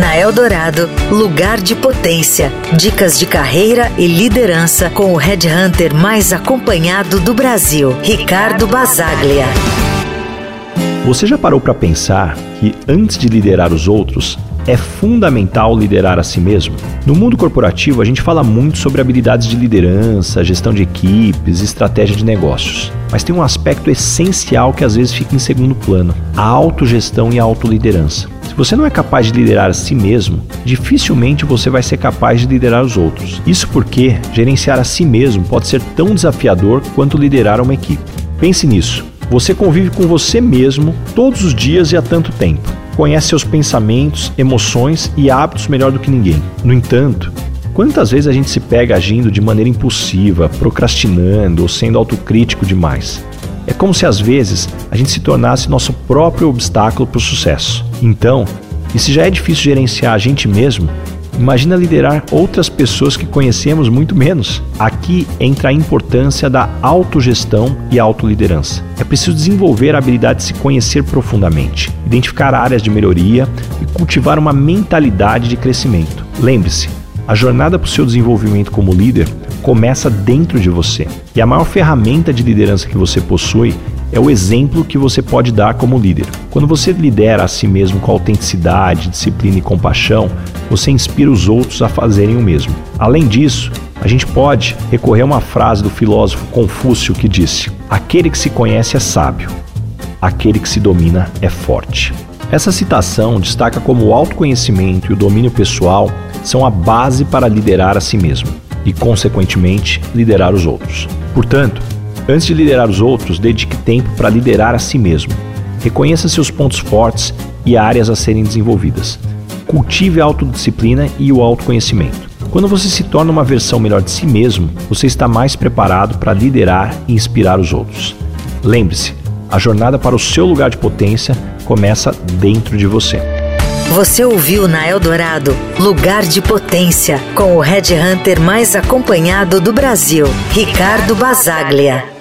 Na Eldorado, lugar de potência. Dicas de carreira e liderança com o headhunter mais acompanhado do Brasil, Ricardo Basaglia. Você já parou para pensar que antes de liderar os outros, é fundamental liderar a si mesmo? No mundo corporativo, a gente fala muito sobre habilidades de liderança, gestão de equipes, estratégia de negócios. Mas tem um aspecto essencial que às vezes fica em segundo plano: a autogestão e a autoliderança. Você não é capaz de liderar a si mesmo, dificilmente você vai ser capaz de liderar os outros. Isso porque gerenciar a si mesmo pode ser tão desafiador quanto liderar uma equipe. Pense nisso. Você convive com você mesmo todos os dias e há tanto tempo. Conhece seus pensamentos, emoções e hábitos melhor do que ninguém. No entanto, quantas vezes a gente se pega agindo de maneira impulsiva, procrastinando ou sendo autocrítico demais? É como se às vezes a gente se tornasse nosso próprio obstáculo para o sucesso. Então, e se já é difícil gerenciar a gente mesmo, imagina liderar outras pessoas que conhecemos muito menos. Aqui entra a importância da autogestão e autoliderança. É preciso desenvolver a habilidade de se conhecer profundamente, identificar áreas de melhoria e cultivar uma mentalidade de crescimento. Lembre-se, a jornada para o seu desenvolvimento como líder começa dentro de você. E a maior ferramenta de liderança que você possui é o exemplo que você pode dar como líder. Quando você lidera a si mesmo com autenticidade, disciplina e compaixão, você inspira os outros a fazerem o mesmo. Além disso, a gente pode recorrer a uma frase do filósofo Confúcio que disse: Aquele que se conhece é sábio, aquele que se domina é forte. Essa citação destaca como o autoconhecimento e o domínio pessoal são a base para liderar a si mesmo e, consequentemente, liderar os outros. Portanto, antes de liderar os outros, dedique tempo para liderar a si mesmo. Reconheça seus pontos fortes e áreas a serem desenvolvidas. Cultive a autodisciplina e o autoconhecimento. Quando você se torna uma versão melhor de si mesmo, você está mais preparado para liderar e inspirar os outros. Lembre-se, a jornada para o seu lugar de potência começa dentro de você. Você ouviu na Eldorado Lugar de Potência com o Red Hunter mais acompanhado do Brasil, Ricardo Basaglia.